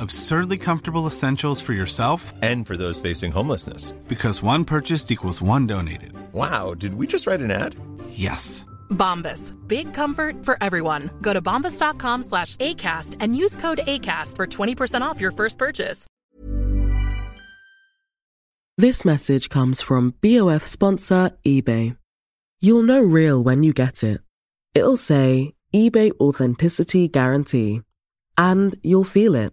Absurdly comfortable essentials for yourself and for those facing homelessness. Because one purchased equals one donated. Wow, did we just write an ad? Yes. Bombas. Big comfort for everyone. Go to bombas.com slash ACAST and use code ACAST for 20% off your first purchase. This message comes from BOF sponsor eBay. You'll know real when you get it. It'll say eBay Authenticity Guarantee. And you'll feel it.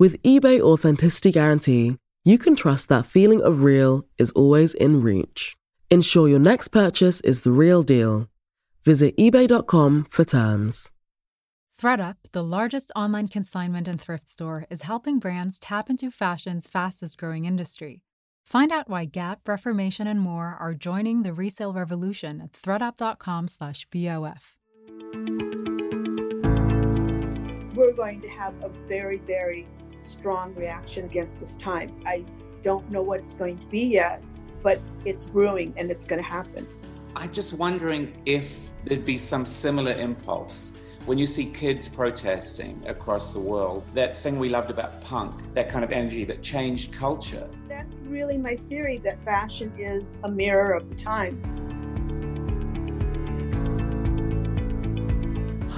With eBay Authenticity Guarantee, you can trust that feeling of real is always in reach. Ensure your next purchase is the real deal. Visit eBay.com for terms. ThredUp, the largest online consignment and thrift store, is helping brands tap into fashion's fastest growing industry. Find out why Gap, Reformation, and more are joining the resale revolution at thredup.com/bof. We're going to have a very, very strong reaction against this time. I don't know what it's going to be yet, but it's brewing and it's going to happen. I'm just wondering if there'd be some similar impulse when you see kids protesting across the world. That thing we loved about punk, that kind of energy that changed culture. That's really my theory that fashion is a mirror of the times.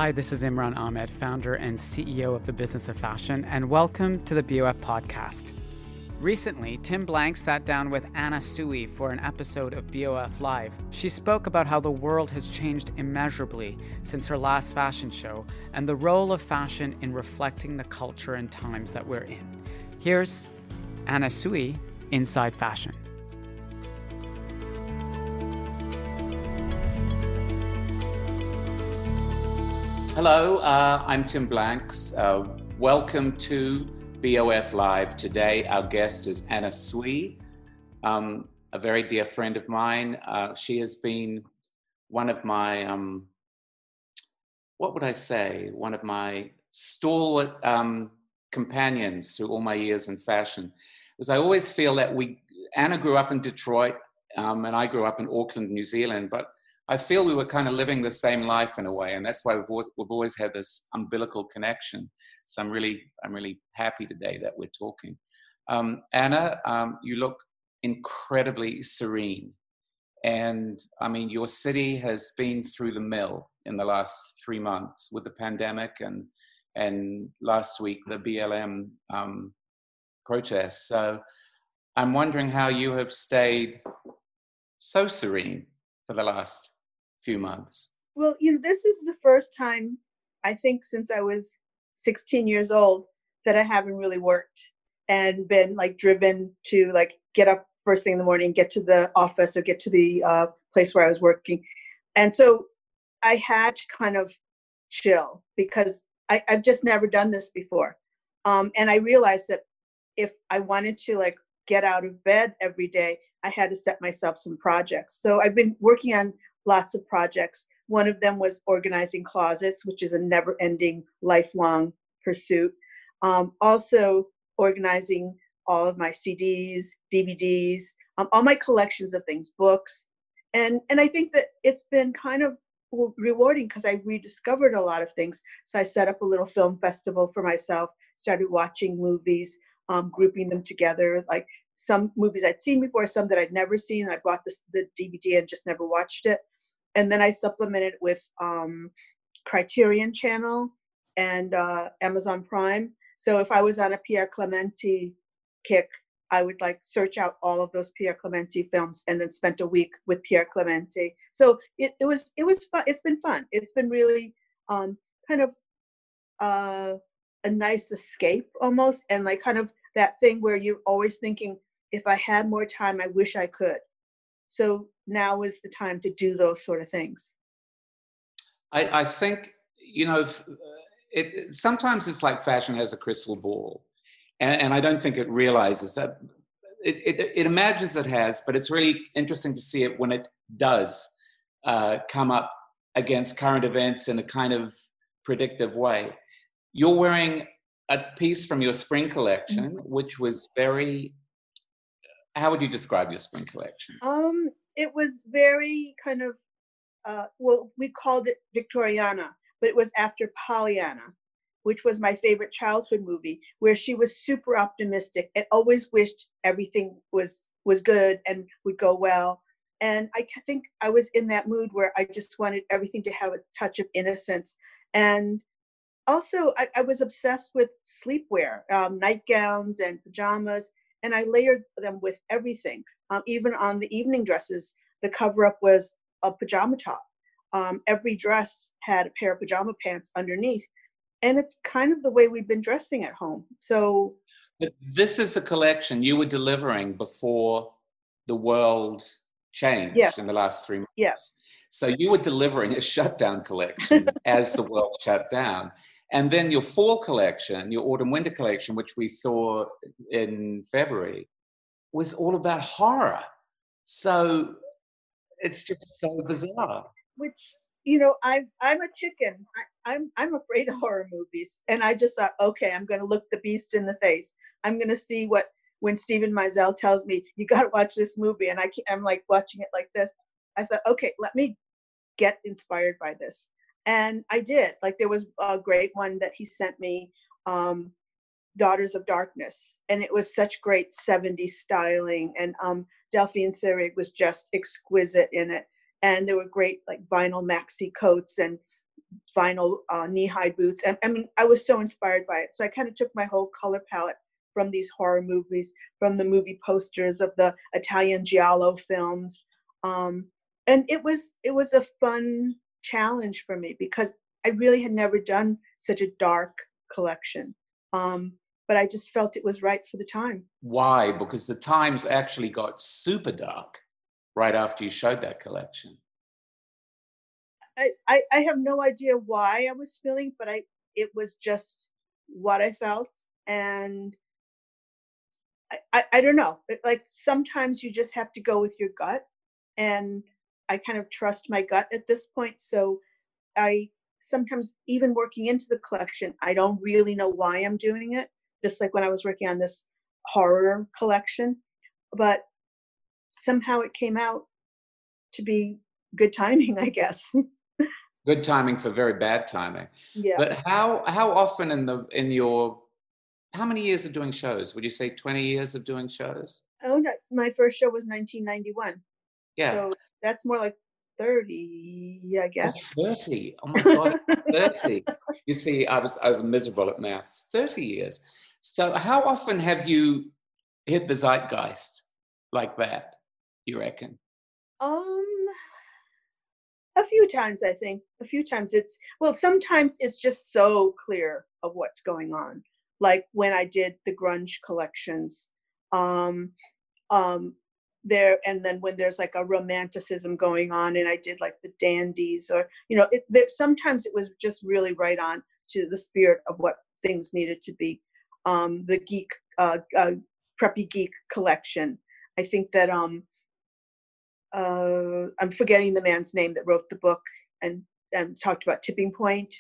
Hi, this is Imran Ahmed, founder and CEO of the Business of Fashion, and welcome to the BOF podcast. Recently, Tim Blank sat down with Anna Sui for an episode of BOF Live. She spoke about how the world has changed immeasurably since her last fashion show and the role of fashion in reflecting the culture and times that we're in. Here's Anna Sui Inside Fashion. Hello, uh, I'm Tim Blanks. Uh, welcome to BOF Live. Today, our guest is Anna Sui, um, a very dear friend of mine. Uh, she has been one of my, um, what would I say, one of my stalwart um, companions through all my years in fashion. Because I always feel that we, Anna grew up in Detroit, um, and I grew up in Auckland, New Zealand, but I feel we were kind of living the same life in a way, and that's why we've always, we've always had this umbilical connection. So I'm really I'm really happy today that we're talking. Um, Anna, um, you look incredibly serene, and I mean your city has been through the mill in the last three months with the pandemic and and last week the BLM um, protests. So I'm wondering how you have stayed so serene for the last few months? Well, you know, this is the first time I think since I was 16 years old that I haven't really worked and been like driven to like get up first thing in the morning, get to the office or get to the uh, place where I was working. And so I had to kind of chill because I, I've just never done this before. Um, and I realized that if I wanted to like get out of bed every day, I had to set myself some projects. So I've been working on lots of projects. One of them was organizing closets, which is a never ending, lifelong pursuit. Um, also, organizing all of my CDs, DVDs, um, all my collections of things, books. And, and I think that it's been kind of rewarding because I rediscovered a lot of things. So I set up a little film festival for myself, started watching movies, um, grouping them together, like some movies I'd seen before, some that I'd never seen. I bought the DVD and just never watched it. And then I supplemented with um, Criterion Channel and uh, Amazon Prime. So if I was on a Pierre Clementi kick, I would like search out all of those Pierre Clementi films and then spent a week with Pierre Clementi. So it, it was it was fun. It's been fun. It's been really um, kind of uh, a nice escape almost, and like kind of that thing where you're always thinking, if I had more time, I wish I could. So now is the time to do those sort of things. I, I think you know, it, sometimes it's like fashion has a crystal ball and, and I don't think it realizes that. It, it, it, imagines it has, but it's really interesting to see it when it does uh, come up against current events in a kind of predictive way. You're wearing a piece from your spring collection, mm-hmm. which was very. How would you describe your spring collection? Um, it was very kind of. Uh, well, we called it Victoriana, but it was after Pollyanna which was my favorite childhood movie, where she was super optimistic and always wished everything was was good and would go well. And I think I was in that mood where I just wanted everything to have a touch of innocence. And also, I, I was obsessed with sleepwear, um, nightgowns and pajamas, and I layered them with everything. Um, even on the evening dresses, the cover up was a pajama top. Um, every dress had a pair of pajama pants underneath and it's kind of the way we've been dressing at home. So but this is a collection you were delivering before the world changed in the last three months. Yes. So you were delivering a shutdown collection as the world shut down. And then your fall collection, your autumn winter collection, which we saw in February, was all about horror. So it's just so bizarre. Which you know, I'm I'm a chicken. I, I'm I'm afraid of horror movies, and I just thought, okay, I'm going to look the beast in the face. I'm going to see what when Steven Meisel tells me you got to watch this movie, and I I'm like watching it like this. I thought, okay, let me get inspired by this, and I did. Like there was a great one that he sent me, um, Daughters of Darkness, and it was such great 70s styling, and um, Delphine Seyrig was just exquisite in it and there were great like vinyl maxi coats and vinyl uh, knee-high boots and i mean i was so inspired by it so i kind of took my whole color palette from these horror movies from the movie posters of the italian giallo films um, and it was it was a fun challenge for me because i really had never done such a dark collection. Um, but i just felt it was right for the time. Why? Because the times actually got super dark right after you showed that collection? I, I, I have no idea why I was feeling, but I it was just what I felt, and I, I, I don't know. Like sometimes you just have to go with your gut, and I kind of trust my gut at this point. So I sometimes even working into the collection, I don't really know why I'm doing it. Just like when I was working on this horror collection, but somehow it came out to be good timing, I guess. good timing for very bad timing. Yeah. But how how often in the in your how many years of doing shows? Would you say 20 years of doing shows? Oh no, my first show was 1991. Yeah. So that's more like 30, I guess. Oh, 30. Oh my god, 30. You see, I was I was miserable at maths. 30 years. So how often have you hit the zeitgeist like that? you reckon? Um, a few times, I think. A few times it's, well, sometimes it's just so clear of what's going on. Like when I did the grunge collections, um, um, there and then when there's like a romanticism going on and i did like the dandies or you know it, there, sometimes it was just really right on to the spirit of what things needed to be um, the geek uh, uh, preppy geek collection. I think that um uh, i'm forgetting the man's name that wrote the book and, and talked about tipping point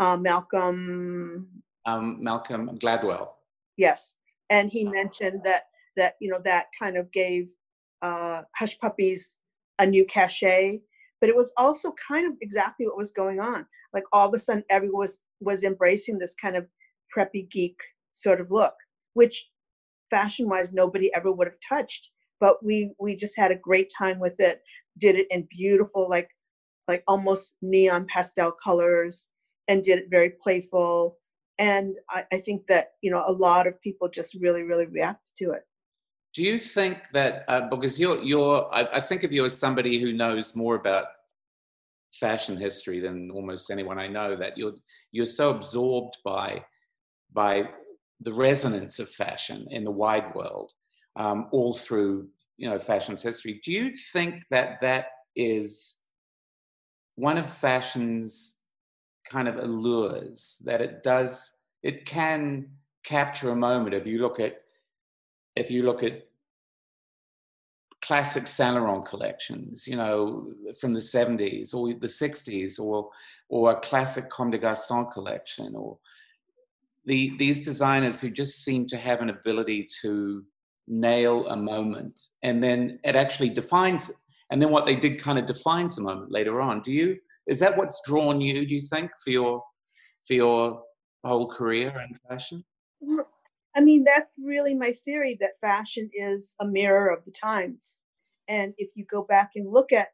uh, malcolm um, malcolm gladwell. Yes and he mentioned that that you know that kind of gave uh, Hush Puppies a new cachet, but it was also kind of exactly what was going on. Like all of a sudden, everyone was was embracing this kind of preppy geek sort of look, which fashion wise nobody ever would have touched. But we we just had a great time with it. Did it in beautiful like like almost neon pastel colors, and did it very playful. And I, I think that you know a lot of people just really really reacted to it. Do you think that uh, because you're you're I, I, think of you as somebody who knows more about fashion history than almost anyone I know that you're you're so absorbed by by the resonance of fashion in the wide world um, all through you know fashion's history. Do you think that that is one of fashion's kind of allures that it does it can capture a moment if you look at if you look at classic Laurent collections, you know, from the 70s or the 60s, or or a classic Comme des Garçons collection, or the these designers who just seem to have an ability to nail a moment, and then it actually defines. It. And then what they did kind of defines the moment later on. Do you is that what's drawn you? Do you think for your for your whole career in fashion? I mean, that's really my theory that fashion is a mirror of the times. And if you go back and look at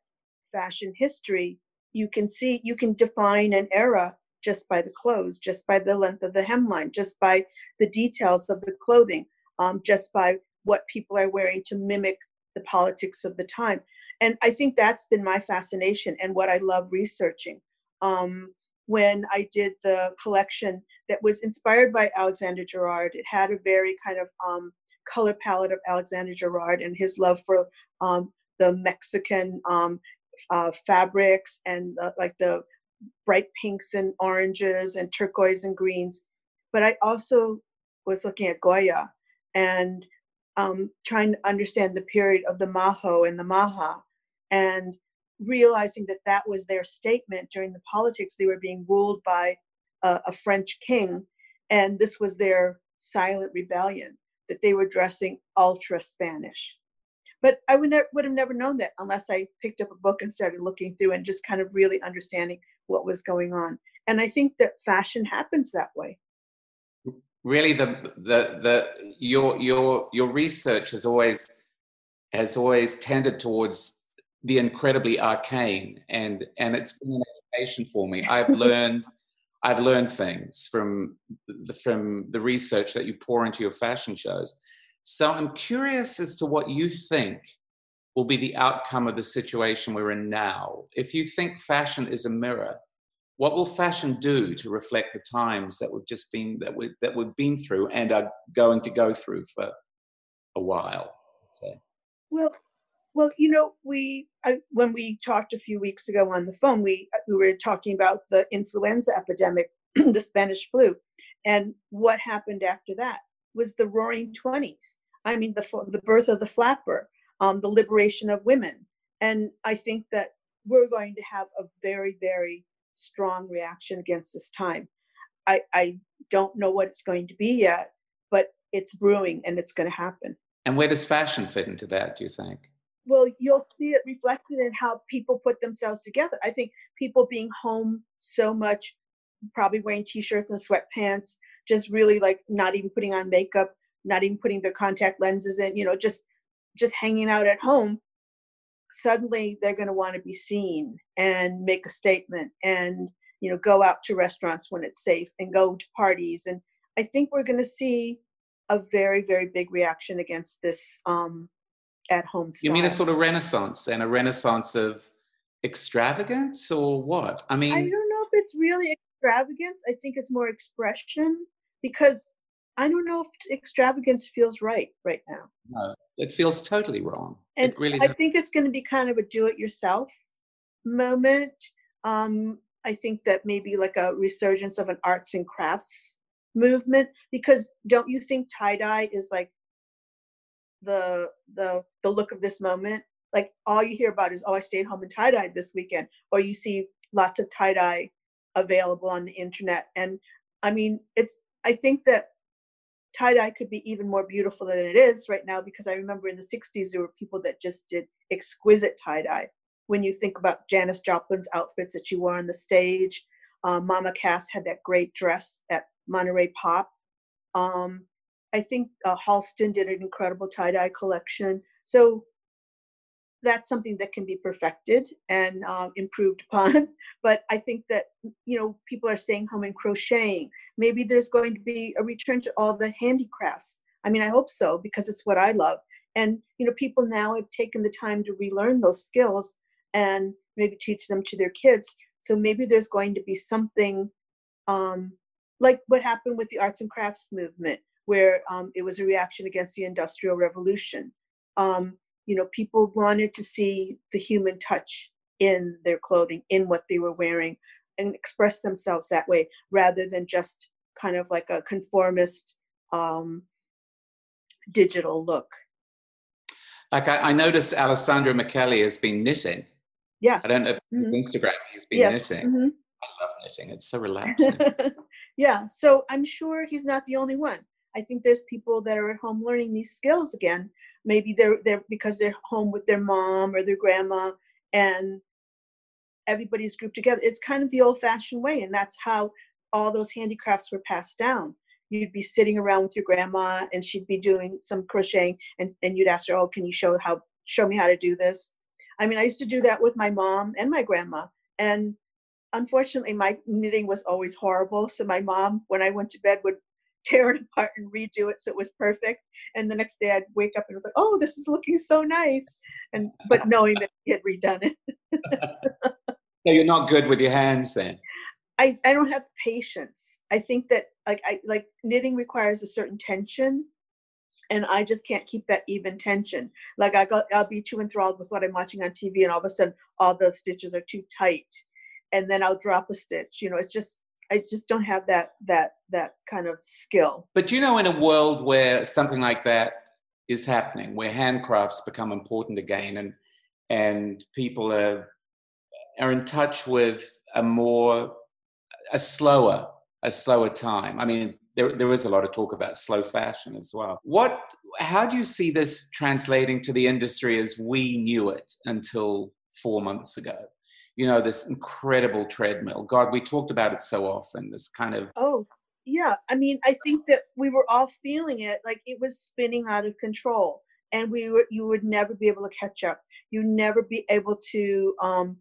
fashion history, you can see, you can define an era just by the clothes, just by the length of the hemline, just by the details of the clothing, um, just by what people are wearing to mimic the politics of the time. And I think that's been my fascination and what I love researching. Um, when I did the collection that was inspired by Alexander Girard. It had a very kind of um, color palette of Alexander Girard and his love for um, the Mexican um, uh, fabrics and like the bright pinks and oranges and turquoise and greens. But I also was looking at Goya and um, trying to understand the period of the Majo and the Maja and realizing that that was their statement during the politics. They were being ruled by a, a French king, and this was their silent rebellion that they were dressing ultra Spanish. But I would, ne- would have never known that unless I picked up a book and started looking through and just kind of really understanding what was going on. And I think that fashion happens that way. Really, the the the your your your research has always has always tended towards the incredibly arcane and and it's been an education for me. I've learned i've learned things from the from the research that you pour into your fashion shows. So i'm curious as to what you think will be the outcome of the situation we're in now. If you think fashion is a mirror what will fashion do to reflect the times that we've just been that we that we've been through and are going to go through for a while? So. well well, you know, we I, when we talked a few weeks ago on the phone, we we were talking about the influenza epidemic, the Spanish flu, and what happened after that was the Roaring Twenties. I mean, the the birth of the flapper, um, the liberation of women, and I think that we're going to have a very very strong reaction against this time. I I don't know what it's going to be yet, but it's brewing and it's going to happen. And where does fashion fit into that? Do you think? Well you'll see it reflected in how people put themselves together. I think people being home so much probably wearing t-shirts and sweatpants just really like not even putting on makeup not even putting their contact lenses in you know just just hanging out at home suddenly they're going to want to be seen and make a statement and you know go out to restaurants when it's safe and go to parties. And i think we're going to see a very very big reaction against this um, at home style. You mean a sort of renaissance and a renaissance of extravagance or what? I mean, I don't know if it's really extravagance. I think it's more expression because I don't know if extravagance feels right right now. No, it feels totally wrong. And it really I does. think it's going to be kind of a do-it-yourself moment. Um, I think that maybe like a resurgence of an arts and crafts movement because don't you think tie-dye is like the the the look of this moment. Like all you hear about is oh i stayed home and tie-dyed this weekend or you see lots of tie-dye available on the internet. And i mean it's i think that tie-dye could be even more beautiful than it is right now because i remember in the 60s there were people that just did exquisite tie-dye. When you think about janis joplin's outfits that she wore on the stage um, mama cass had that great dress at monterey pop. Um, i think uh, halston did an incredible tie-dye collection so that's something that can be perfected and uh, improved upon. But I think that you know people are staying home and crocheting. Maybe there's going to be a return to all the handicrafts. I mean, I hope so because it's what I love. And you know, people now have taken the time to relearn those skills and maybe teach them to their kids. So maybe there's going to be something um, like what happened with the arts and crafts movement, where um, it was a reaction against the industrial revolution. Um, you know people wanted to see the human touch in their clothing in what they were wearing and express themselves that way rather than just kind of like a conformist um, digital look. Like I, I noticed alessandro michele has been knitting. Yes. I don't know Mhm. instagram he's been yes. knitting. Mhm. i love knitting. It's so relaxing. Yeah so i'm sure he's not the only one i think there's people that are at home learning these skills again. Maybe they're they're because they're home with their mom or their grandma and everybody's grouped together. It's kind of the old fashioned way and that's how all those handicrafts were passed down. You'd be sitting around with your grandma and she'd be doing some crocheting and, and you'd ask her oh can you show how show me how to do this? I mean i used to do that with my mom and my grandma and unfortunately my knitting was always horrible. So my mom when i went to bed would tear it apart and redo it so it was perfect and the next day i'd wake up and it was like oh this is looking so nice and but knowing that he had redone it so you're not good with your hands then I, I don't have patience. I think that like I like knitting requires a certain tension and I just can't keep that even tension. Like I got I'll be too enthralled with what I'm watching on TV and all of a sudden all the stitches are too tight and then I'll drop a stitch. You know, it's just I just don't have that that that kind of skill. But you know, in a world where something like that is happening, where handcrafts become important again, and and people are are in touch with a more a slower a slower time. I mean, there there is a lot of talk about slow fashion as well. What how do you see this translating to the industry as we knew it until four months ago? You know, this incredible treadmill. God, we talked about it so often. This kind of Oh, yeah. I mean, I think that we were all feeling it like it was spinning out of control and we were you would never be able to catch up. You never be able to um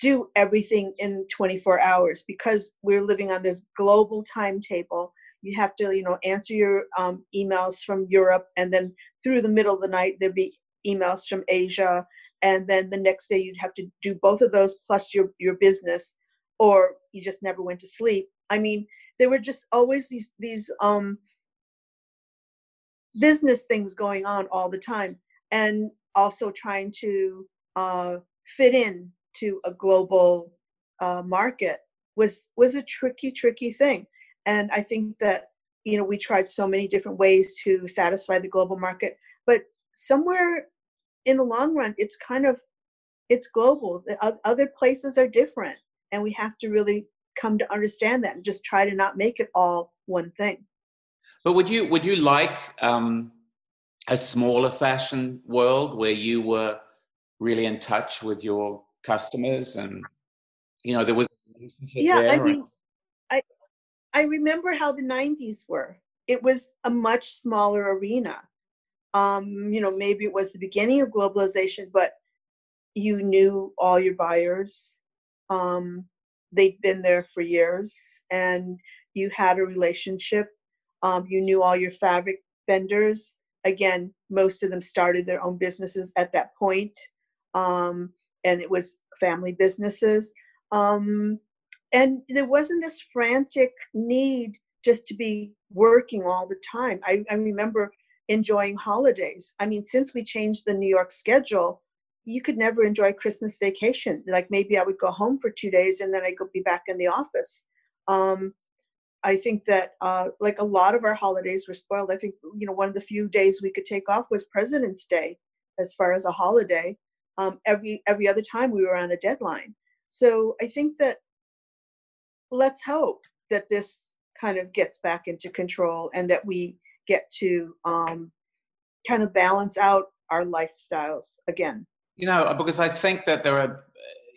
do everything in 24 hours because we're living on this global timetable. You have to, you know, answer your um, emails from Europe, and then through the middle of the night there'd be emails from Asia, and then the next day you'd have to do both of those plus your your business, or you just never went to sleep. I mean, there were just always these these um, business things going on all the time, and also trying to uh, fit in to a global uh, market was was a tricky tricky thing and i think that you know we tried so many different ways to satisfy the global market but somewhere in the long run it's kind of it's global. The other places are different and we have to really come to understand that and just try to not make it all one thing. But would you would you like um, a smaller fashion world where you were really in touch with your customers and you know there was yeah i mean i i remember how the 90s were. It was a much smaller arena um you know maybe it was the beginning of globalization but you knew all your buyers um they'd been there for years and you had a relationship um you knew all your fabric vendors again most of them started their own businesses at that point um and it was family businesses. Um, and there wasn't this frantic need just to be working all the time. I, I remember enjoying holidays. I mean, since we changed the New York schedule, you could never enjoy Christmas vacation. Like maybe I would go home for two days and then I could be back in the office. Um, I think that uh, like a lot of our holidays were spoiled. I think you know one of the few days we could take off was President's Day, as far as a holiday. Um, every every other time we were on a deadline. So I think that let's hope that this kind of gets back into control and that we get to um, kind of balance out our lifestyles again. You know, because I think that there are,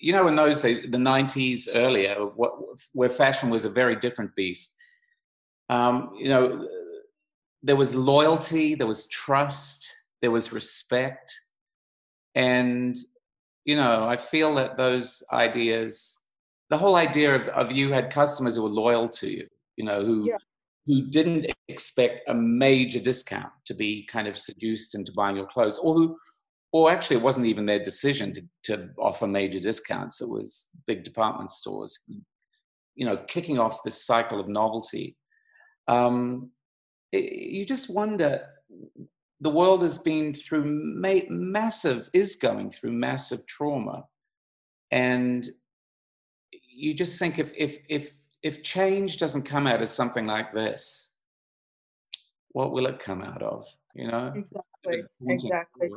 you know, in those days, the 90s earlier, what, where fashion was a very different beast. Um, you know, there was loyalty, there was trust, there was respect. And, you know, I feel that those ideas, the whole idea of, of you had customers who were loyal to you, you know, who yeah. Who didn't expect a major discount to be kind of seduced into buying your clothes, or who or actually it wasn't even their decision to, to offer major discounts. It was big department stores, you know, kicking off this cycle of novelty. Um, it, you just wonder the world has been through ma- massive, is going through massive trauma. And you just think if, if, if, if change doesn't come out as something like this, what will it come out of? You know? Exactly. Exactly.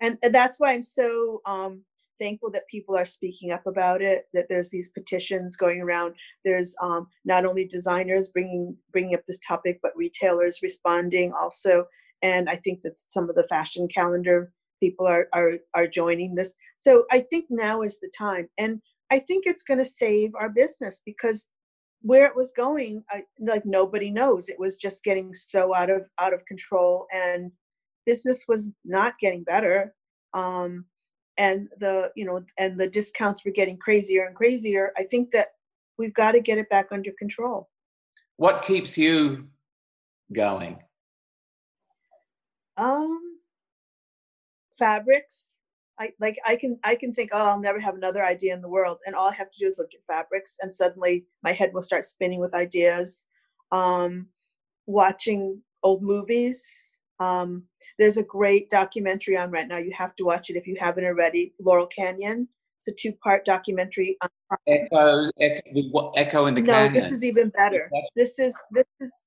And, and that's why I'm so um, thankful that people are speaking up about it that there's these petitions going around there's um, not only designers bringing bringing up this topic but retailers responding also and I think that some of the fashion calendar people are are are joining this. So I think now is the time, and I think it's going to save our business because where it was going, I, like nobody knows. It was just getting so out of out of control, and business was not getting better. Um, and the you know and the discounts were getting crazier and crazier. I think that we've got to get it back under control. What keeps you going? Um, fabrics. I like I can I can think oh I'll never have another idea in the world and all I have to do is look at fabrics and suddenly my head will start spinning with ideas. Um, watching old movies. Um, there's a great documentary on right now. You have to watch it if you haven't already. Laurel Canyon. It's a two-part documentary. On- Echo, echo, echo in the no, canyon. this is even better. This is this is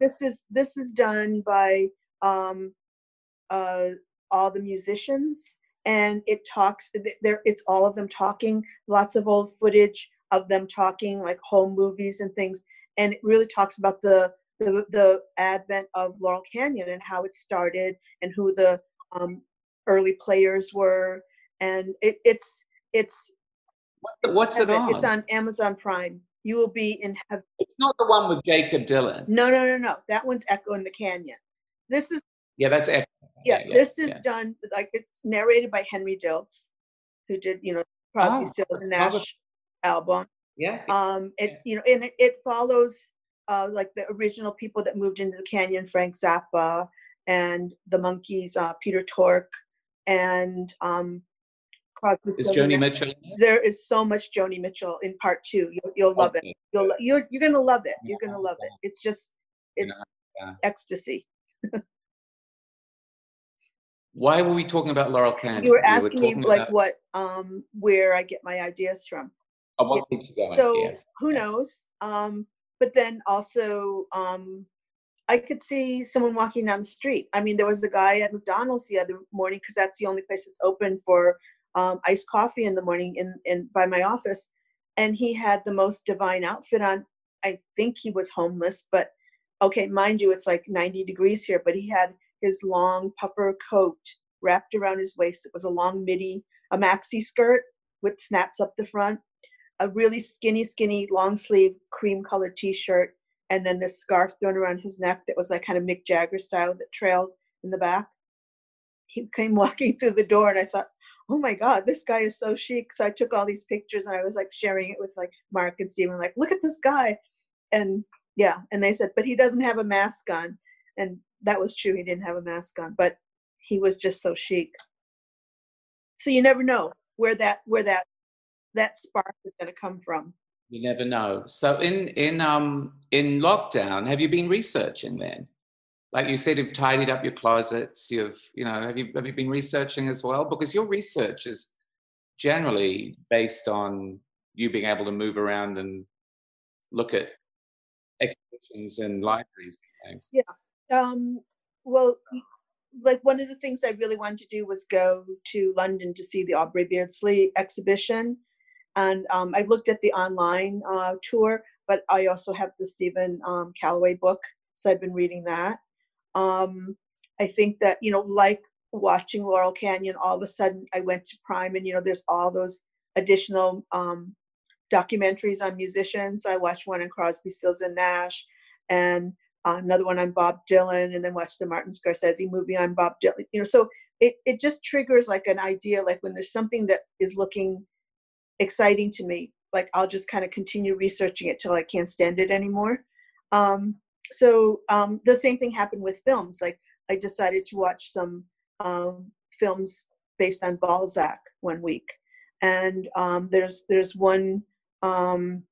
this is this is done by um, uh, all the musicians, and it talks. There, it's all of them talking. Lots of old footage of them talking, like home movies and things, and it really talks about the the, the advent of Laurel Canyon and how it started and who the um, early players were, and it, it's it's. What's it on? It's on Amazon Prime. You will be in heaven. It's not the one with Jakob Dylan. No, no, no, no. That one's Echo in the Canyon. This is yeah, that's Yeah, yeah, this is yeah. done like it's narrated by Henry Diltz, who did you know Crosby, oh, Stills and Nash album. Yeah. Um, it you know and it, it follows uh like the original people that moved into the canyon, Frank Zappa and the Monkees, uh, Peter Tork, and um. Crosby, is Joni Mitchell? There is so much Joni Mitchell in part two. You'll, you'll love okay. it. You'll you're you're gonna love it. You're gonna love it. It's just it's yeah. ecstasy. Why were we talking about Laurel Canyon? You were asking we were me like about... what, um, where I get my ideas from. Oh, what yeah. keeps going? So yes. who knows? Um, but then also, um, I could see someone walking down the street. I mean, there was a guy at McDonald's the other morning because that's the only place that's open for um, iced coffee in the morning in, in by my office, and he had the most divine outfit on. I think he was homeless, but okay, mind you, it's like 90 degrees here, but he had his long puffer coat wrapped around his waist. It was a long midi, a maxi skirt with snaps up the front, a really skinny, skinny long sleeve cream colored t shirt, and then this scarf thrown around his neck that was like kind of Mick Jagger style that trailed in the back. He came walking through the door, and I thought, oh my God, this guy is so chic. So I took all these pictures and I was like sharing it with like Mark and Steven, like, look at this guy. And yeah, and they said, but he doesn't have a mask on. And that was true. He didn't have a mask on, but he was just so chic. So you never know where that where that that spark is going to come from. You never know. So in in um in lockdown, have you been researching then? Like you said, you've tidied up your closets. You've you know have you have you been researching as well? Because your research is generally based on you being able to move around and look at exhibitions and libraries and things. Yeah. Um, well, like one of the things I really wanted to do was go to London to see the Aubrey Beardsley exhibition. And um, I looked at the online uh, tour, but I also have the Stephen um, Calloway book, so I've been reading that. Um, I think that you know, like watching Laurel Canyon, all of a sudden I went to Prime, and you know, there's all those additional um, documentaries on musicians. I watched one on Crosby, Stills, and Nash, and uh, another one on Bob Dylan, and then watch the Martin Scorsese movie on Bob Dylan. You know, so it it just triggers like an idea, like when there's something that is looking exciting to me, like I'll just kind of continue researching it till I can't stand it anymore. Um, so um, the same thing happened with films. Like I decided to watch some um, films based on Balzac one week, and um, there's there's one um,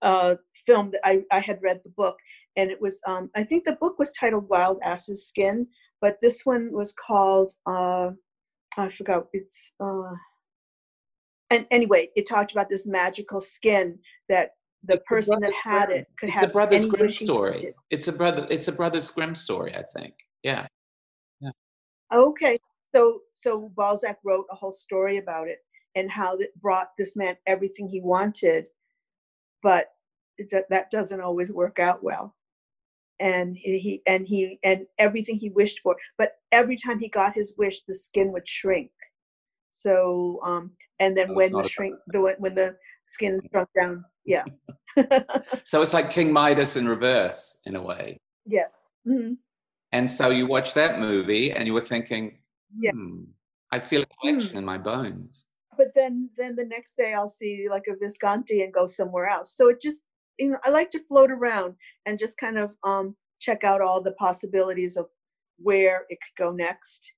uh, film that I, I had read the book, and it was um, I think the book was titled Wild Ass's Skin, but this one was called uh, I forgot it's. Uh, and anyway, it talked about this magical skin that the It's person that had Grimm- it could it's have. It's a Brothers Grimm story. It's a brother. It's a Brothers Grimm story, I think. Yeah. Yeah. Okay, so so Balzac wrote a whole story about it and how it brought this man everything he wanted, but it, that doesn't always work out well. And he and he and everything he wished for, but every time he got his wish, the skin would shrink. So um, and then Oh, when the shrink the when the skin shrunk down, yeah, So it's like King Midas in reverse, in a way. yes. Mhm. And so you watch that movie, and you were thinking, Yeah. hmm, I feel a connection in my bones. but then then the next day I'll see like a Visconti and go somewhere else. So it just you know I like to float around and just kind of um check out all the possibilities of where it could go next,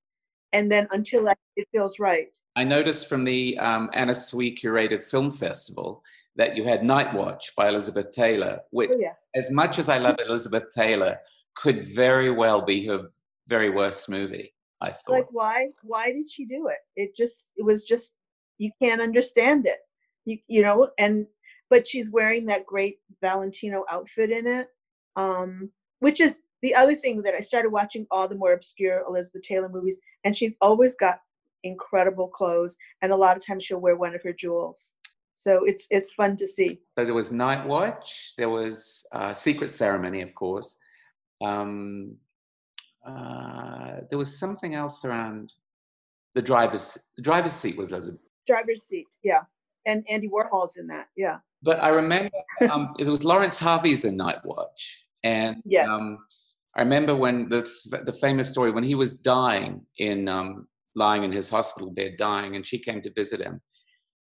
and then until I, it feels right. I noticed from the um, Anna Sui curated film festival that you had Night Watch by Elizabeth Taylor, which, Oh yeah, as much as I love Elizabeth Taylor, could very well be her very worst movie. I thought. like why why did she do it? It just it was just you can't understand it. You you know and but she's wearing that great Valentino outfit in it, um, which is the other thing that I started watching all the more obscure Elizabeth Taylor movies, and she's always got incredible clothes, and a lot of times she'll wear one of her jewels. So it's it's fun to see. So there was Night Watch. There was uh, Secret Ceremony, of course. Um, uh, there was something else around the driver's the driver's seat was Elizabeth. Driver's seat, yeah, and Andy Warhol's in that, yeah. But I remember um, it was Laurence Harvey's in Night Watch, and Yeah. um, I remember when the f- the famous story when he was dying in um, lying in his hospital bed dying, and she came to visit him,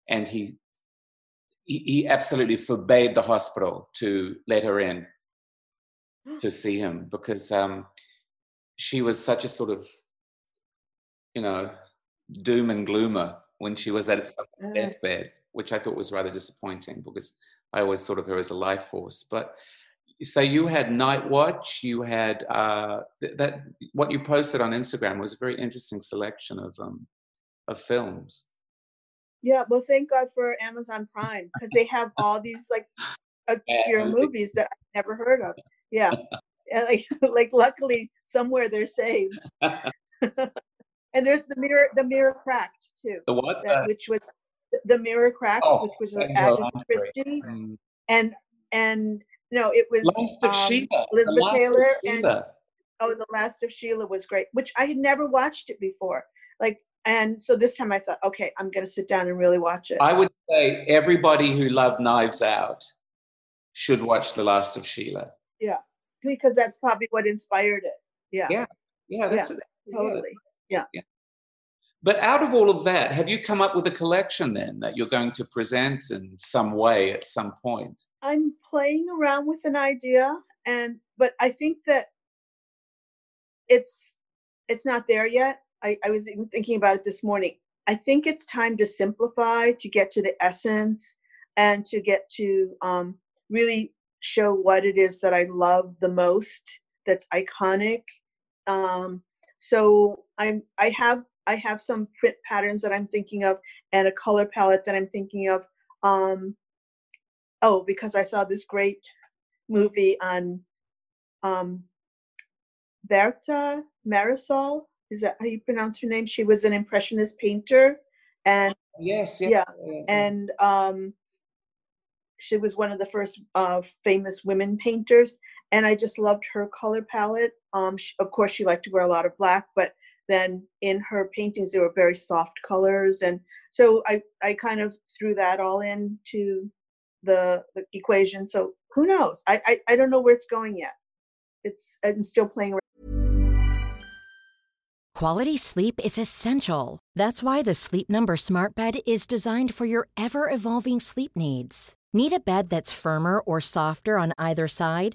and he he, he absolutely forbade the hospital to let her in to see him because um, she was such a sort of you know doom and gloomer when she was at its Uh. deathbed, which I thought was rather disappointing because I always thought of her as a life force. But so you had Night Watch, you had uh, th- that. What you posted on Instagram was a very interesting selection of um, of films. Yeah, well, thank God for Amazon Prime because they have all these like obscure Yeah. movies that I've never heard of. Yeah, And, like like luckily somewhere they're saved. and there's the mirror, the mirror cracked too, the what? that, which was the mirror cracked, Oh, which was Agatha Christie, Mm. and and no, it was Last of um, Sheila. Elizabeth Taylor and oh, the Last of Sheila was great, which I had never watched it before. Like, and so this time I thought, okay, I'm gonna sit down and really watch it. I would say everybody who loved Knives Out should watch The Last of Sheila. Yeah, because that's probably what inspired it. Yeah, Yeah, Yeah, that's yeah. totally. Yeah. But out of all of that, have you come up with a collection then that you're going to present in some way at some point? I'm playing around with an idea, and but I think that it's it's not there yet. I, I was even thinking about it this morning. I think it's time to simplify to get to the essence and to get to um, really show what it is that I love the most that's iconic. Um, so I'm I have I have some print patterns that I'm thinking of and a color palette that I'm thinking of. Um, oh, because I saw this great movie on um, Berta Marisol. Is that how you pronounce her name? She was an impressionist painter, and yes, yeah, yeah, yeah. and um, she was one of the first uh, famous women painters. And I just loved her color palette. Um, she, of course, she liked to wear a lot of black, but then in her paintings, there were very soft colors, and so I I kind of threw that all into the, the equation. So who knows? I, I I don't know where it's going yet. It's I'm still playing. Around. quality sleep is essential. That's why the Sleep Number Smart Bed is designed for your ever evolving sleep needs. Need a bed that's firmer or softer on either side?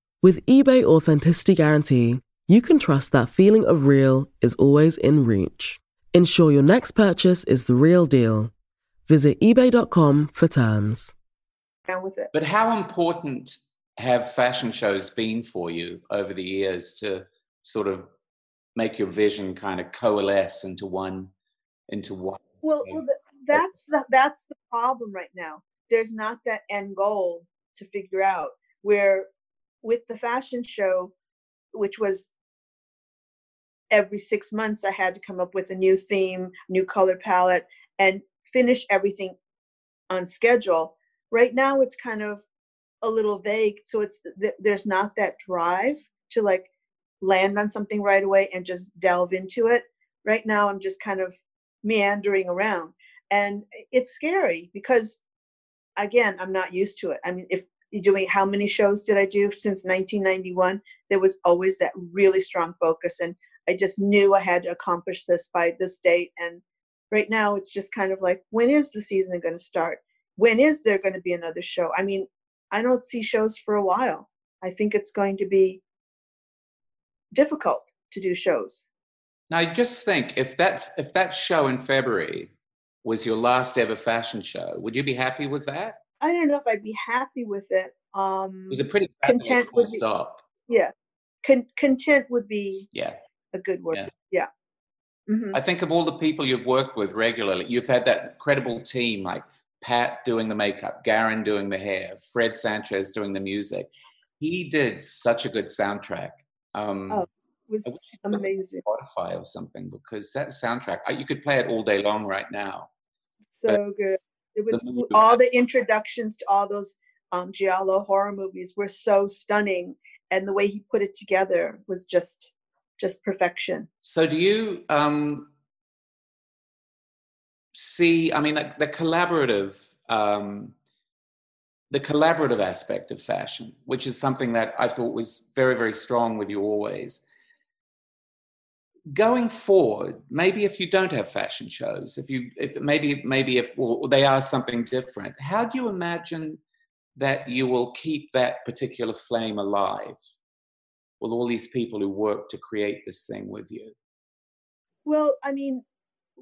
With eBay Authenticity Guarantee, you can trust that feeling of real is always in reach. Ensure your next purchase is the real deal. Visit eBay.com for terms. But how important have fashion shows been for you over the years to sort of make your vision kind of coalesce into one into one? Well, well that's the that's the problem right now. There's not that end goal to figure out where with the fashion show, which was every six months, I had to come up with a new theme, new color palette, and finish everything on schedule. Right now, it's kind of a little vague, so it's there's not that drive to like land on something right away and just delve into it. Right now, I'm just kind of meandering around, and it's scary because, again, I'm not used to it. I mean, if you're doing how many shows did I do since 1991? There was always that really strong focus, and I just knew I had to accomplish this by this date. And right now, it's just kind of like, when is the season going to start? When is there going to be another show? I mean, I don't see shows for a while. I think it's going to be difficult to do shows. Now, just think if that if that show in February was your last ever fashion show, would you be happy with that? I don't know if I'd be happy with it. Um, it was a pretty content would be, stop. Yeah, Con- content would be yeah a good word. Yeah. yeah. Mm-hmm. I think of all the people you've worked with regularly, you've had that incredible team like Pat doing the makeup, Garren doing the hair, Fred Sanchez doing the music. He did such a good soundtrack. Um, oh, it was amazing. Spotify or something because that soundtrack, you could play it all day long right now. So but good. It was all the introductions to all those um, Giallo horror movies were so stunning, and the way he put it together was just just perfection. So, do you um, see? I mean, the, the collaborative. Um, the collaborative aspect of fashion, which is something that I thought was very, very strong with you always going forward, maybe if you don't have fashion shows, if you, if maybe, maybe if well, they are something different, how do you imagine that you will keep that particular flame alive with all these people who work to create this thing with you? Well, I mean,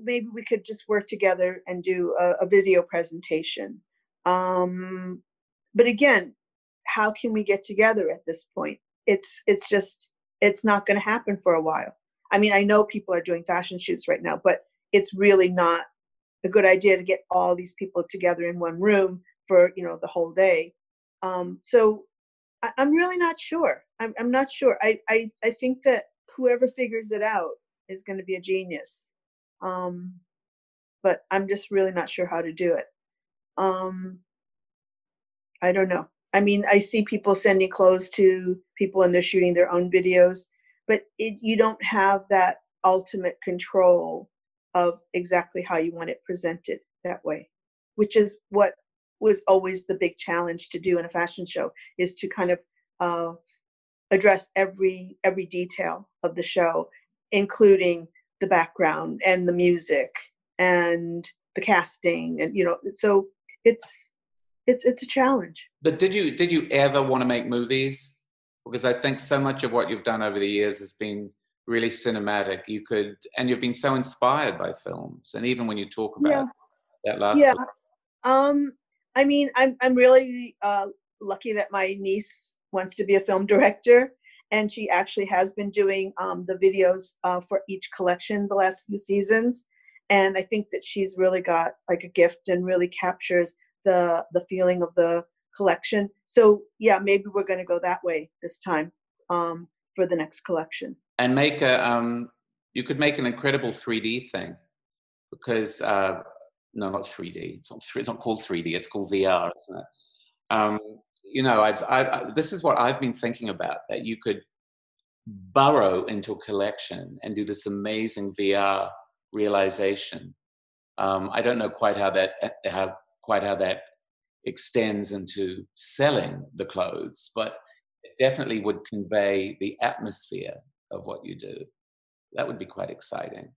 maybe we could just work together and do a, a video presentation. Um, but again, how can we get together at this point? It's it's just it's not going to happen for a while. I mean, I know people are doing fashion shoots right now, but it's really not a good idea to get all these people together in one room for you know the whole day. Um, so I, am really not sure. I'm, I'm not sure. I, I I think that whoever figures it out is going to be a genius. Um, but I'm just really not sure how to do it. Um, I don't know. I mean, I see people sending clothes to people and they're shooting their own videos but it, you don't have that ultimate control of exactly how you want it presented that way which is what was always the big challenge to do in a fashion show is to kind of uh, address every every detail of the show including the background and the music and the casting and you know so it's it's it's a challenge. But did you did you ever want to make movies because I think so much of what you've done over the years has been really cinematic. You could, and you've been so inspired by films. And even when you talk about yeah. that last, yeah. Book. Um, I mean, I'm I'm really uh, lucky that my niece wants to be a film director, and she actually has been doing um, the videos uh, for each collection the last few seasons. And I think that she's really got like a gift and really captures the the feeling of the collection. So yeah, maybe we're going to go that way this time um, for the next collection. And make a um, you could make an incredible 3D thing because uh, no, not 3D. It's not it's not called 3D. It's called VR, isn't it? Um, you know, I've, I've I, this is what I've been thinking about that you could burrow into a collection and do this amazing VR realization. Um, I don't know quite how that how quite how that extends into selling the clothes, but it definitely would convey the atmosphere of what you do. That would be quite exciting.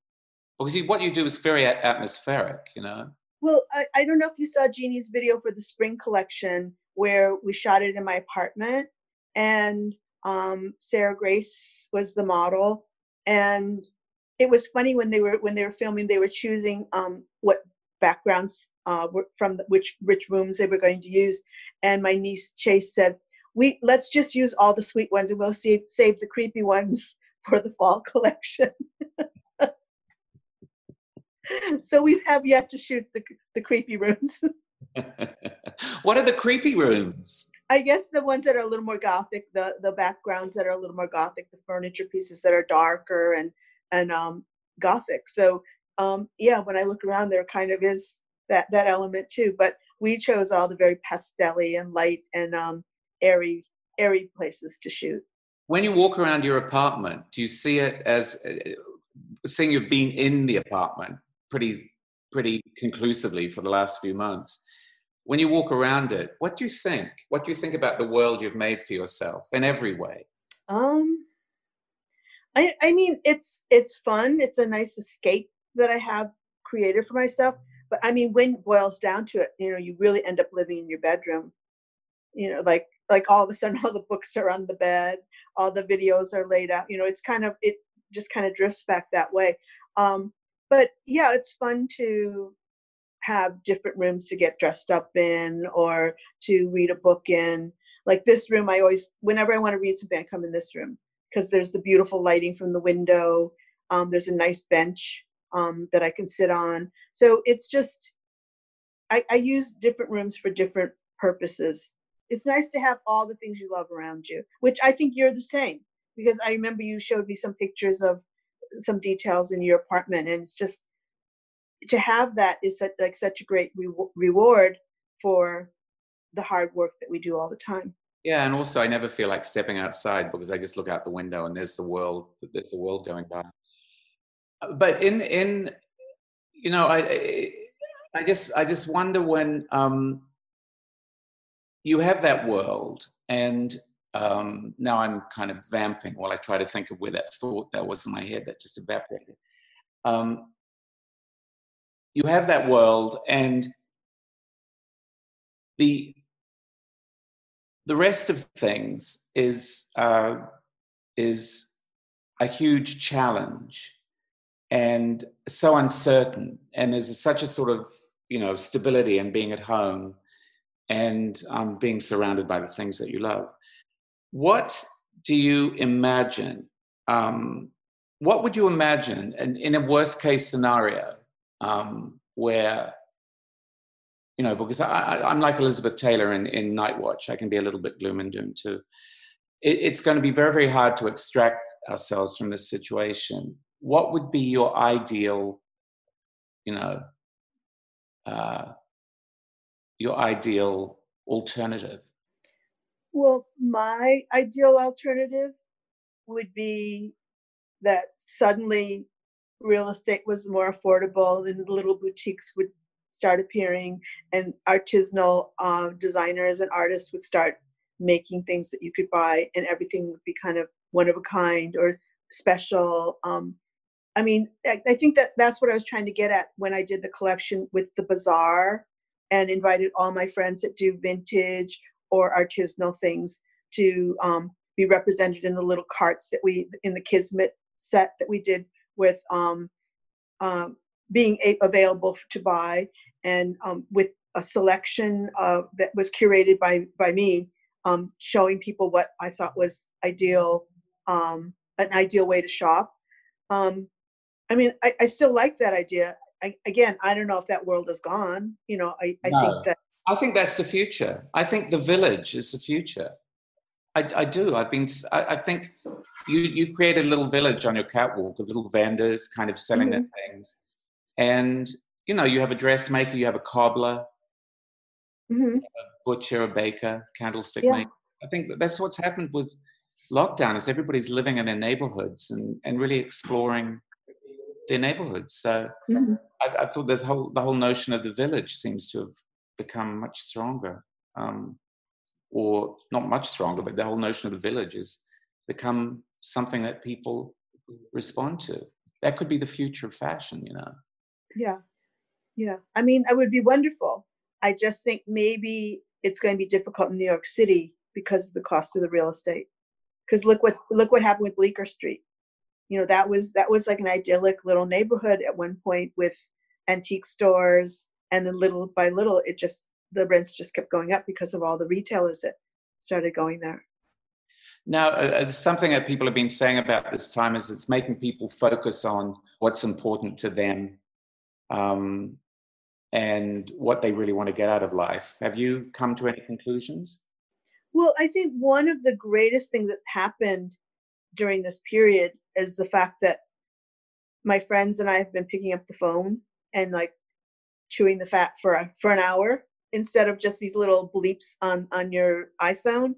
Because what you do is very atmospheric, you know? Well, I, I don't know if you saw Jeannie's video for the spring collection where we shot it in my apartment and um, Sarah Grace was the model. And it was funny when they were when they were filming, they were choosing um, what backgrounds uh, from which which rooms they were going to use. And my niece Chase said, "We let's just use all the sweet ones, and we'll save save the creepy ones for the fall collection." so we have yet to shoot the the creepy rooms. what are the creepy rooms? I guess the ones that are a little more gothic, the the backgrounds that are a little more gothic, the furniture pieces that are darker and and um, gothic. So um, yeah, when I look around, there kind of is that that element too. But we chose all the very pastelly and light and um, airy airy places to shoot. When you walk around your apartment, do you see it as uh, seeing you've been in the apartment pretty pretty conclusively for the last few months? when you walk around it, what do you think? What do you think about the world you've made for yourself in every way? Um, I I mean, it's it's fun. It's a nice escape that I have created for myself. But I mean, when it boils down to it, you know, you really end up living in your bedroom. You know, like like all of a sudden, all the books are on the bed, all the videos are laid out. You know, it's kind of it just kind of drifts back that way. Um, but yeah, it's fun to have different rooms to get dressed up in or to read a book in. Like this room, I always, whenever I want to read something, I come in this room because there's the beautiful lighting from the window. Um, there's a nice bench um, that I can sit on. So it's just, I, I use different rooms for different purposes. It's nice to have all the things you love around you, which I think you're the same because I remember you showed me some pictures of some details in your apartment, and it's just to have that is such, like such a great re- reward for the hard work that we do all the time. Yeah, and also I never feel like stepping outside because I just look out the window and there's the world. There's the world going by. But in in you know I I just I just wonder when um, you have that world and um, now I'm kind of vamping while I try to think of where that thought that was in my head that just evaporated. Um, you have that world and the the rest of things is uh, is a huge challenge and so uncertain and there's such a sort of you know stability in being at home and um, being surrounded by the things that you love. What do you imagine um, what would you imagine in, in a worst case scenario um, where you know because I, am like elizabeth taylor in, in night watch i can be a little bit gloom and doom too. It, it's going to be very very hard to extract ourselves from this situation what would be your ideal you know uh, your ideal alternative? Well my ideal alternative would be that suddenly real estate was more affordable and little boutiques would start appearing and artisanal uh, designers and artists would start making things that you could buy and everything would be kind of one of a kind or special um, i mean I, I think that that's what i was trying to get at when i did the collection with the bazaar and invited all my friends that do vintage or artisanal things to um, be represented in the little carts that we in the kismet set that we did with um, um, being available to buy and um, with a selection of, that was curated by by me, um, showing people what I thought was ideal, an ideal way to shop. I mean, I, I still like that idea. I, again, I don't know if that world is gone. You know, I, I no. think that. I think that's the future. I think the village is the future. I, I do. I've been. I, I, think you you create a little village on your catwalk of little vendors, kind of selling mm-hmm. their things, and you know you have a dressmaker, you have a cobbler, mm-hmm. a butcher, a baker, candlestick yeah. maker. I think that's what's happened with lockdown. Is everybody's living in their neighborhoods and and really exploring their neighborhoods. So mm-hmm. I, I, thought this whole the whole notion of the village seems to have become much stronger. Um, or not much stronger, but the whole notion of the village has become something that people respond to. That could be the future of fashion, you know. Yeah. Yeah. I mean, it would be wonderful. I just think maybe it's going to be difficult in New York City because of the cost of the real estate. Because look what look what happened with Bleecker Street. You know, that was that was like an idyllic little neighborhood at one point with antique stores and then little by little it just the rents just kept going up because of all the retailers that started going there. Now, uh, uh, something that people have been saying about this time is it's making people focus on what's important to them um, and what they really want to get out of life. Have you come to any conclusions? Well, I think one of the greatest things that's happened during this period is the fact that my friends and I have been picking up the phone and like chewing the fat for a, for an hour instead of just these little bleeps on on your iphone.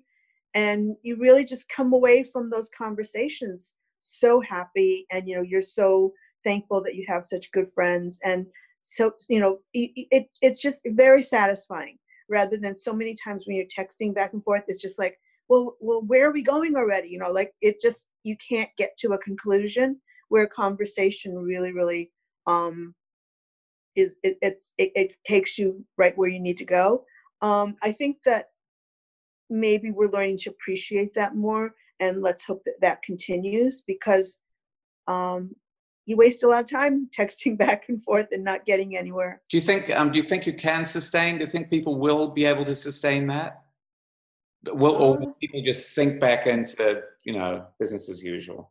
And you really just come away from those conversations so happy and you know you're so thankful that you have such good friends and so you know it, it it's just very satisfying rather than so many times when you're texting back and forth it's just like well well where are we going already? You know like it just you can't get to a conclusion where conversation really really um is it, it's it, it takes you right where you need to go. Um i think that maybe we're learning to appreciate that more and let's hope that that continues because um you waste a lot of time texting back and forth and not getting anywhere. Do you think um do you think you can sustain? Do you think people will be able to sustain that will or will um people just sink back into you know business as usual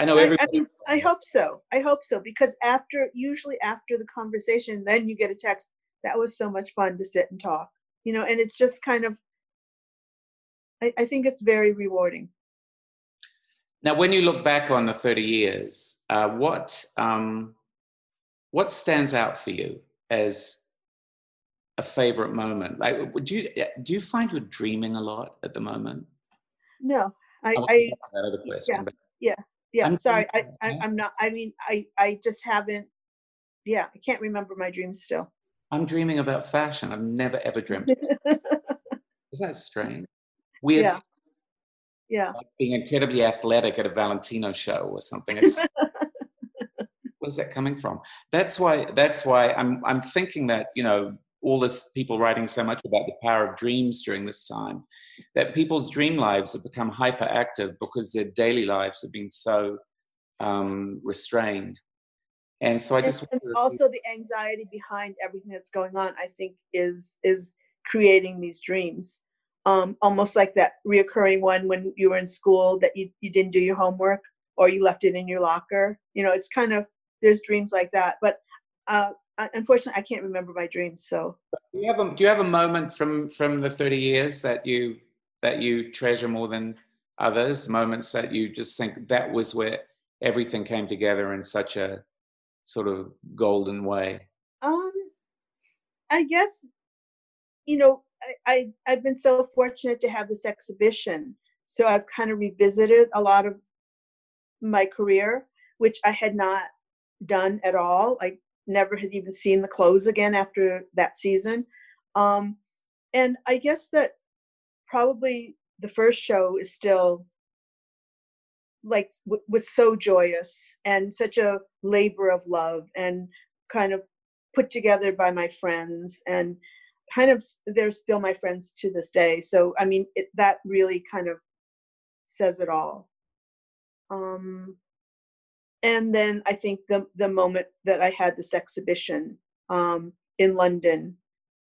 I know everybody. I, I mean, I hope so. I hope so because after, usually after the conversation, then you get a text. That was so much fun to sit and talk, you know. And it's just kind of, I, I think it's very rewarding. Now, when you look back on the thirty years, uh, what um, what stands out for you as a favorite moment? Like, do you do you find you're dreaming a lot at the moment? No, I, I, I that other question, yeah, but yeah, yeah. I'm sorry, I, I, I'm not. I mean, I, I just haven't. Yeah, I can't remember my dreams still. I'm dreaming about fashion. I've never ever dreamt. Isn't that strange? Weird. Yeah. yeah. Like being incredibly athletic at a Valentino show or something. It's, where's that coming from? That's why. That's why I'm. I'm thinking that you know all this people writing so much about the power of dreams during this time, that people's dream lives have become hyperactive because their daily lives have been so um, restrained. And so I just and also the anxiety behind everything that's going on i think is is creating these dreams um almost like that reoccurring one when you were in school that you, you didn't do your homework or you left it in your locker you know it's kind of there's dreams like that but uh unfortunately i can't remember my dreams so. Do you have a do you have a moment from from the 30 years that you that you treasure more than others? Moments that you just think that was where everything came together in such a sort of golden way? Um i guess you know I, I i've been so fortunate to have this exhibition so i've kind of revisited a lot of my career which i had not done at all i never had even seen the clothes again after that season. Um and i guess that probably the first show is still like w- was so joyous and such a labor of love and kind of put together by my friends and kind of they're still my friends to this day. So i mean it, that really kind of says it all. Um and then i think the the moment that i had this exhibition um in london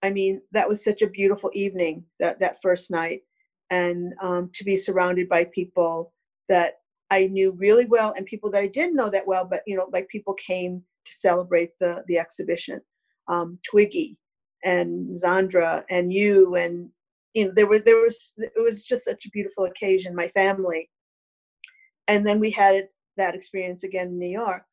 i mean that was such a beautiful evening that that first night and um to be surrounded by people that I knew really well and people that I didn't know that well, but you know, like people came to celebrate the the exhibition. Um, Twiggy and Zandra and you and you know there were there was it was just such a beautiful occasion. My family, and then we had that experience again in New York,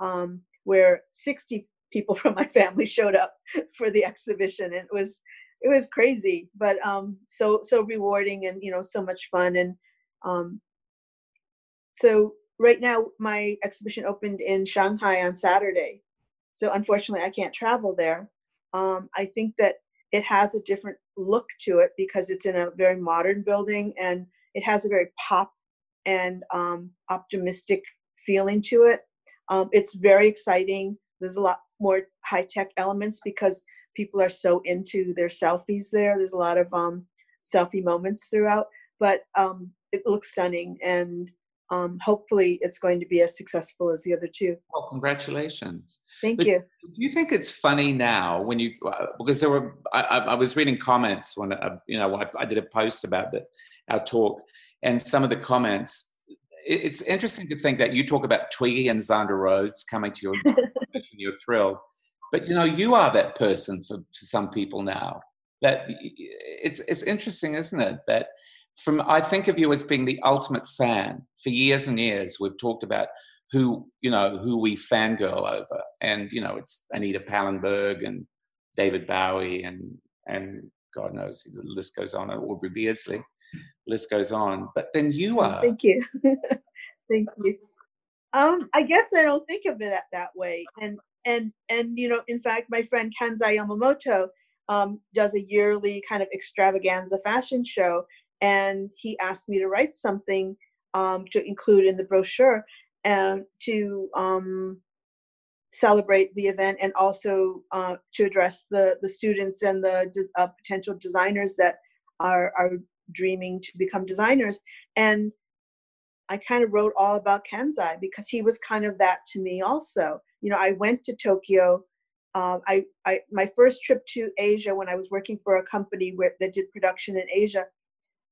um, where sixty people from my family showed up for the exhibition. And it was it was crazy, but um, so so rewarding and you know so much fun. And um, so right now my exhibition opened in shanghai on saturday. So unfortunately i can't travel there. Um, i think that it has a different look to it because it's in a very modern building and it has a very pop and um, optimistic feeling to it um, it's very exciting there's a lot more high-tech elements because people are so into their selfies there there's a lot of um, selfie moments throughout but um, it looks stunning and um, hopefully it's going to be as successful as the other two. Well, congratulations. Thank But you. Do you think it's funny now when you uh, because there were I, I I was reading comments when uh, you know I, I did a post about the, our talk and some of the comments. It's interesting to think that you talk about Twiggy and Zandra Rhodes coming to your exhibition, you're thrilled, but you know you are that person for some people now. That it's it's interesting, isn't it? That from I think of you as being the ultimate fan. For years and years, we've talked about who you know who we fangirl over, and you know it's Anita Pallenberg and David Bowie and and God knows the list goes on. Aubrey Beardsley, list goes on. But then you are. Thank you. Thank you. Um, I guess I don't think of it that, that way. And and and you know, in fact, my friend Kansai Yamamoto, um, does a yearly kind of extravaganza fashion show, and he asked me to write something um, to include in the brochure and to um, celebrate the event and also uh, to address the the students and the uh, potential designers that are are dreaming to become designers and I kind of wrote all about Kansai because he was kind of that to me also. You know, I went to Tokyo. Um, I, I my first trip to Asia when I was working for a company where that did production in Asia.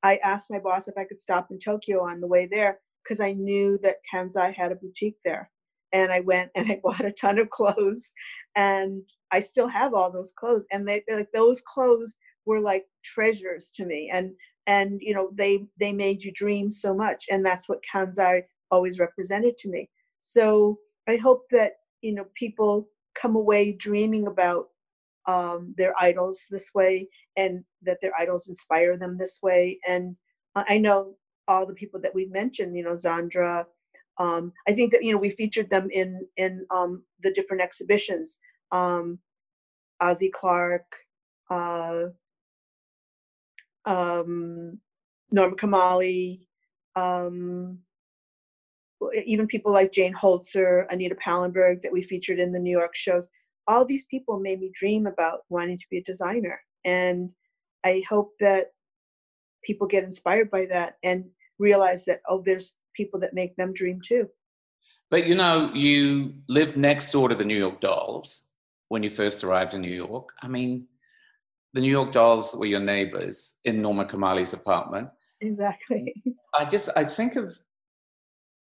I asked my boss if I could stop in Tokyo on the way there because I knew that Kansai had a boutique there. And I went and I bought a ton of clothes, and I still have all those clothes. And they like those clothes were like treasures to me. And and you know they they made you dream so much and that's what kansai always represented to me. So i hope that you know people come away dreaming about um, their idols this way and that their idols inspire them this way and i know all the people that we've mentioned you know zandra um, i think that you know we featured them in in um, the different exhibitions um, Ossie Clark uh, um, Norma Kamali, um, even people like Jane Holzer, Anita Pallenberg that we featured in the New York shows. All these people made me dream about wanting to be a designer. And I hope that people get inspired by that and realize that, oh, there's people that make them dream too. But you know, you lived next door to the New York Dolls when you first arrived in New York. I mean, the New York Dolls were your neighbors in Norma Kamali's apartment. Exactly. I just I think of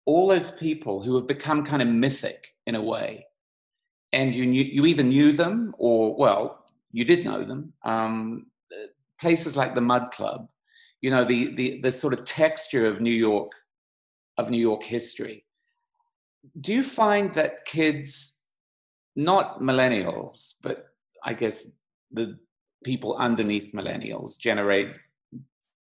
all those people who have become kind of mythic in a way, and you knew, you either knew them or well you did know them. Um, places like the Mud Club, you know the the the sort of texture of New York of New York history. Do you find that kids, not millennials, but I guess the people underneath millennials generate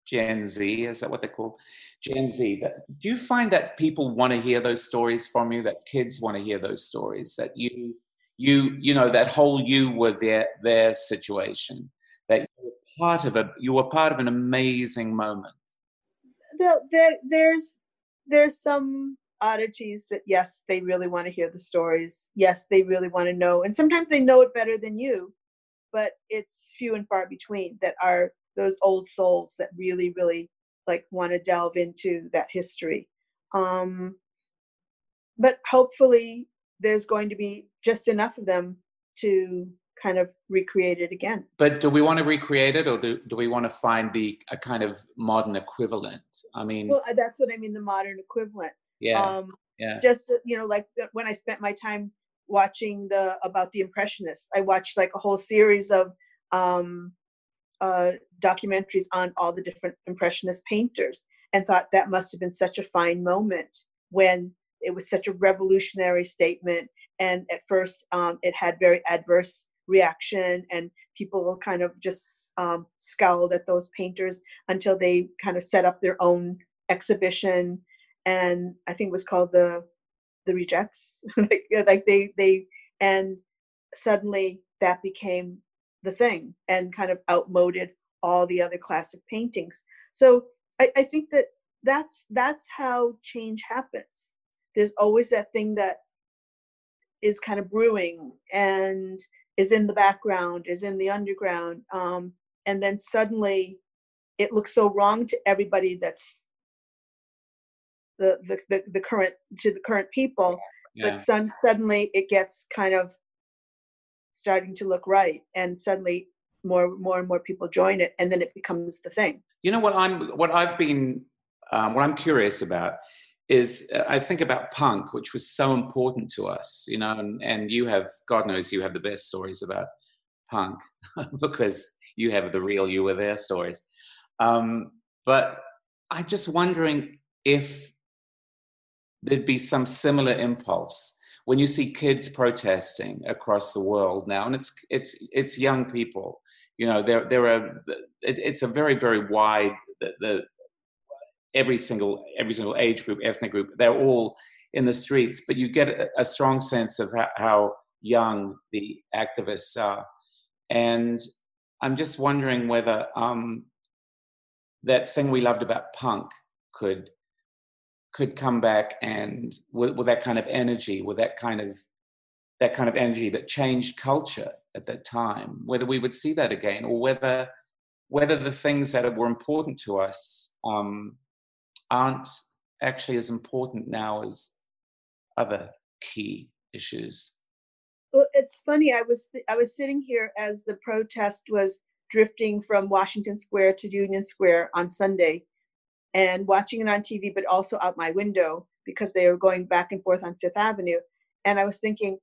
Gen Z, is that what they're called? Gen Z. That, do you find that people want to hear those stories from you? That kids want to hear those stories? That you, you, you know, that whole you were their their situation. That you were part of a, you were part of an amazing moment. There, there, there's there's some oddities that yes, they really want to hear the stories. Yes, they really want to know, and sometimes they know it better than you but it's few and far between that are those old souls that really really like want to delve into that history. Um but hopefully there's going to be just enough of them to kind of recreate it again. But do we want to recreate it or do, do we want to find the a kind of modern equivalent? I mean well that's what i mean the modern equivalent. Yeah. Um yeah. just you know like when i spent my time watching the about the impressionists. I watched like a whole series of um, uh, documentaries on all the different impressionist painters and thought that must have been such a fine moment when it was such a revolutionary statement. And at first um, it had very adverse reaction and people kind of just um, scowled at those painters until they kind of set up their own exhibition. And i think it was called the the rejects like, like they they and suddenly that became the thing and kind of outmoded all the other classic paintings. So I, I think that that's that's how change happens. There's always that thing that is kind of brewing and is in the background is in the underground um, and then suddenly it looks so wrong to everybody that's the the, the, the current to the current people yeah. but suddenly it gets kind of starting to look right and suddenly more more and more people join it and then it becomes the thing you know what i'm what i've been um, what i'm curious about is uh, i think about punk which was so important to us you know and, and you have god knows you have the best stories about punk because you have the real you were there stories um, but i'm just wondering if there'd be some similar impulse when you see kids protesting across the world now, and it's it's it's young people. You know, there there are it, it's a very very wide the, the every single every single age group, ethnic group. They're all in the streets, but you get a, a strong sense of how, how young the activists are, and I'm just wondering whether um, that thing we loved about punk could could come back and with, with that kind of energy, with that kind of that kind of energy that changed culture at that time, whether we would see that again, or whether whether the things that were important to us um, aren't actually as important now as other key issues. Well, it's funny. I was I was sitting here as the protest was drifting from Washington Square to Union Square on Sunday, and watching it on TV, but also out my window because they were going back and forth on Fifth Avenue. And I was thinking,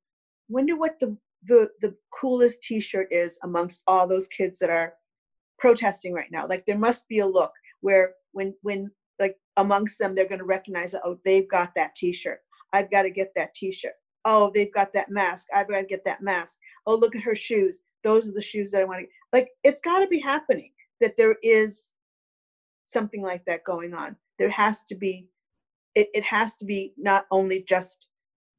wonder what the the the coolest T-shirt is amongst all those kids that are protesting right now. Like there must be a look where when when like amongst them they're going to recognize that oh they've got that T-shirt. I've got to get that T-shirt oh they've got that mask i've got to get that mask oh look at her shoes those are the shoes that i want to like it's got to be happening that there is something like that going on there has to be it, it has to be not only just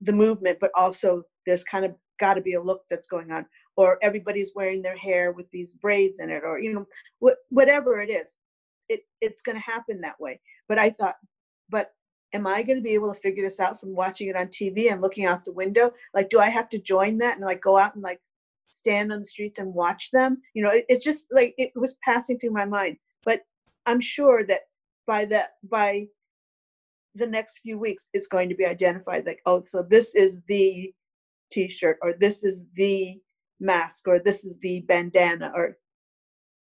the movement but also there's kind of got to be a look that's going on or everybody's wearing their hair with these braids in it or you know wh- whatever it is it it's going to happen that way but i thought but am I going to be able to figure this out from watching it on TV and looking out the window? Like, do I have to join that and like go out and like stand on the streets and watch them? You know, it, it's just like it was passing through my mind. But I'm sure that by that by the next few weeks, it's going to be identified like, oh, so this is the T-shirt, or this is the mask, or this is the bandana, or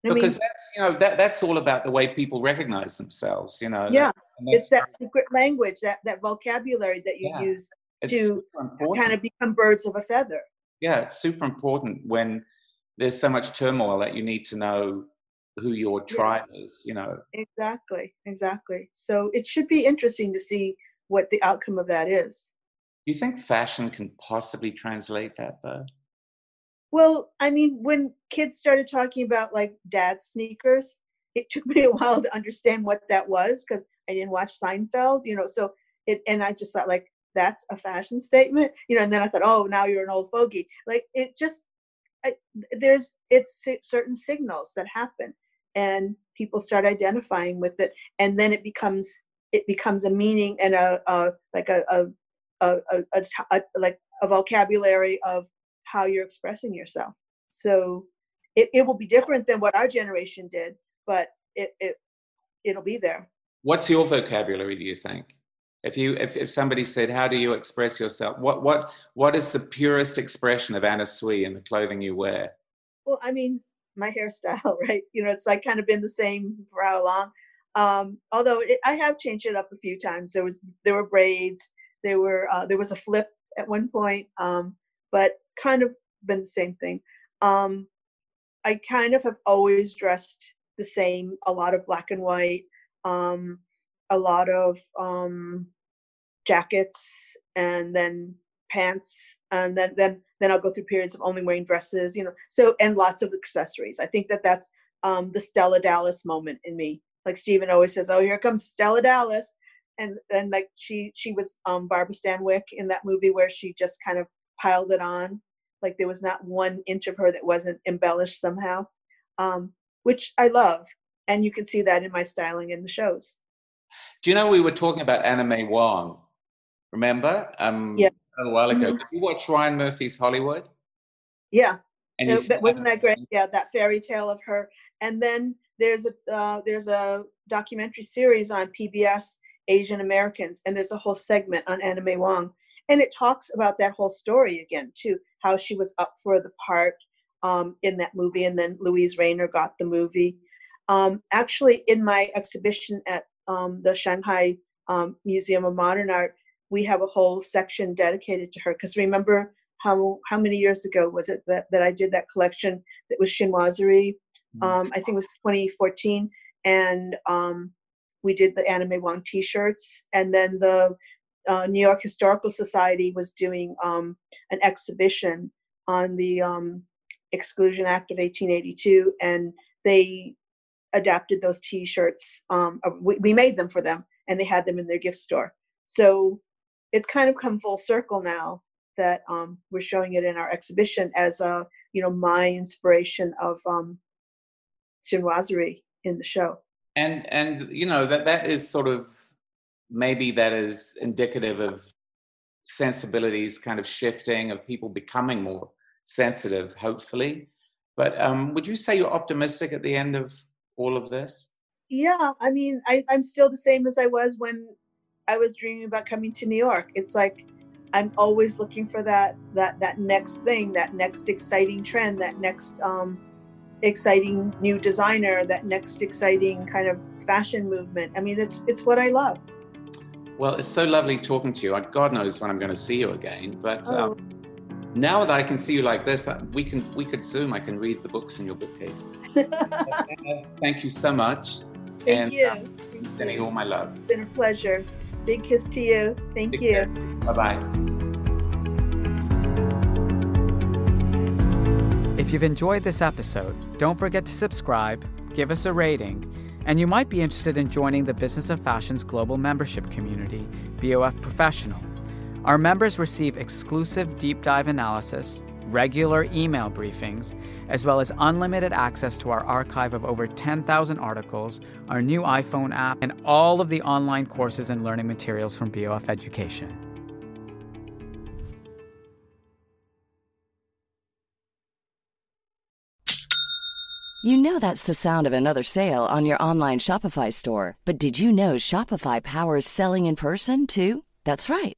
I because mean, that's you know that that's all about the way people recognize themselves you know yeah it's that secret language that that vocabulary that you yeah, use to kind of become birds of a feather. Yeah it's super important when there's so much turmoil that you need to know who your tribe yeah. is you know exactly exactly so it should be interesting to see what the outcome of that is do you think fashion can possibly translate that though well, I mean, when kids started talking about like dad sneakers, it took me a while to understand what that was because I didn't watch Seinfeld, you know. So it, and I just thought like that's a fashion statement, you know. And then I thought, oh, now you're an old fogey. Like it just, I, there's it's certain signals that happen, and people start identifying with it, and then it becomes it becomes a meaning and a, a like a a, a, a, a, a like a vocabulary of how you're expressing yourself. So it, it will be different than what our generation did, but it, it it'll be there. What's your vocabulary, do you think? If you if, if somebody said, How do you express yourself? What what what is the purest expression of Anna Sui in the clothing you wear? Well, I mean, my hairstyle, right? You know, it's like kind of been the same for how long. Um, although it, I have changed it up a few times. There was there were braids, there were uh, there was a flip at one point. Um, but kind of been the same thing. Um, I kind of have always dressed the same, a lot of black and white, um, a lot of um, jackets, and then pants, and then then then I'll go through periods of only wearing dresses, you know. So and lots of accessories. I think that that's um, the Stella Dallas moment in me. Like Stephen always says, "Oh, here comes Stella Dallas," and then like she she was um, Barbara Stanwyck in that movie where she just kind of piled it on. Like there was not one inch of her that wasn't embellished somehow, um, which I love. And you can see that in my styling in the shows. Do you know we were talking about Anna May Wong? Remember? Um, yeah. A while ago. Mm-hmm. Did you watch Ryan Murphy's Hollywood? Yeah. And it, that, wasn't that great? Yeah, that fairy tale of her. And then there's a uh, there's a documentary series on PBS Asian Americans, and there's a whole segment on Anna May Wong and it talks about that whole story again too how she was up for the part um, in that movie and then Luise Rainer got the movie um, actually in my exhibition at um, the shanghai um, museum of modern art we have a whole section dedicated to her because remember how how many years ago was it that, that i did that collection that was chinoiserie mm-hmm. um, i think it was 2014 and um, we did the Anna May Wong t-shirts and then the uh, New York Historical Society was doing um, an exhibition on the um, Exclusion Act of 1882, and they adapted those T-shirts. Um, we, we, made them for them, and they had them in their gift store. So it's kind of come full circle now that um, we're showing it in our exhibition as a you know my inspiration of um, chinoiserie in the show. And and you know that that is sort of maybe that is indicative of sensibilities kind of shifting of people becoming more sensitive, hopefully. But um, would you say you're optimistic at the end of all of this? Yeah, I mean, I, I'm still the same as I was when I was dreaming about coming to New York. It's like I'm always looking for that that that next thing, that next exciting trend, that next um, exciting new designer, that next exciting kind of fashion movement. I mean, it's it's what I love. Well, it's so lovely talking to you. God knows when I'm going to see you again, but. Um, oh. Um, now that I can see you like this, uh, we can we could zoom. I can read the books in your bookcase. Thank you so much. Thank and, you. Um, sending all my love. It's been a pleasure. Big kiss to you. Thank Big you. Bye bye. If you've enjoyed this episode, don't forget to subscribe, give us a rating, and you might be interested in joining the Business of Fashion's global membership community, BOF Professional. Our members receive exclusive deep dive analysis, regular email briefings, as well as unlimited access to our archive of over 10,000 articles, our new iPhone app, and all of the online courses and learning materials from BOF Education. You know that's the sound of another sale on your online Shopify store, but did you know Shopify powers selling in person too? That's right.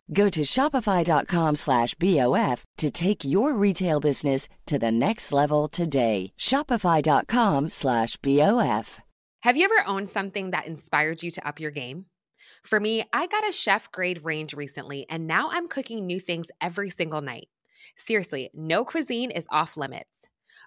Go to shopify.com slash BOF to take your retail business to the next level today. Shopify.com slash BOF. Have you ever owned something that inspired you to up your game? For me, I got a chef grade range recently, and now I'm cooking new things every single night. Seriously, no cuisine is off limits.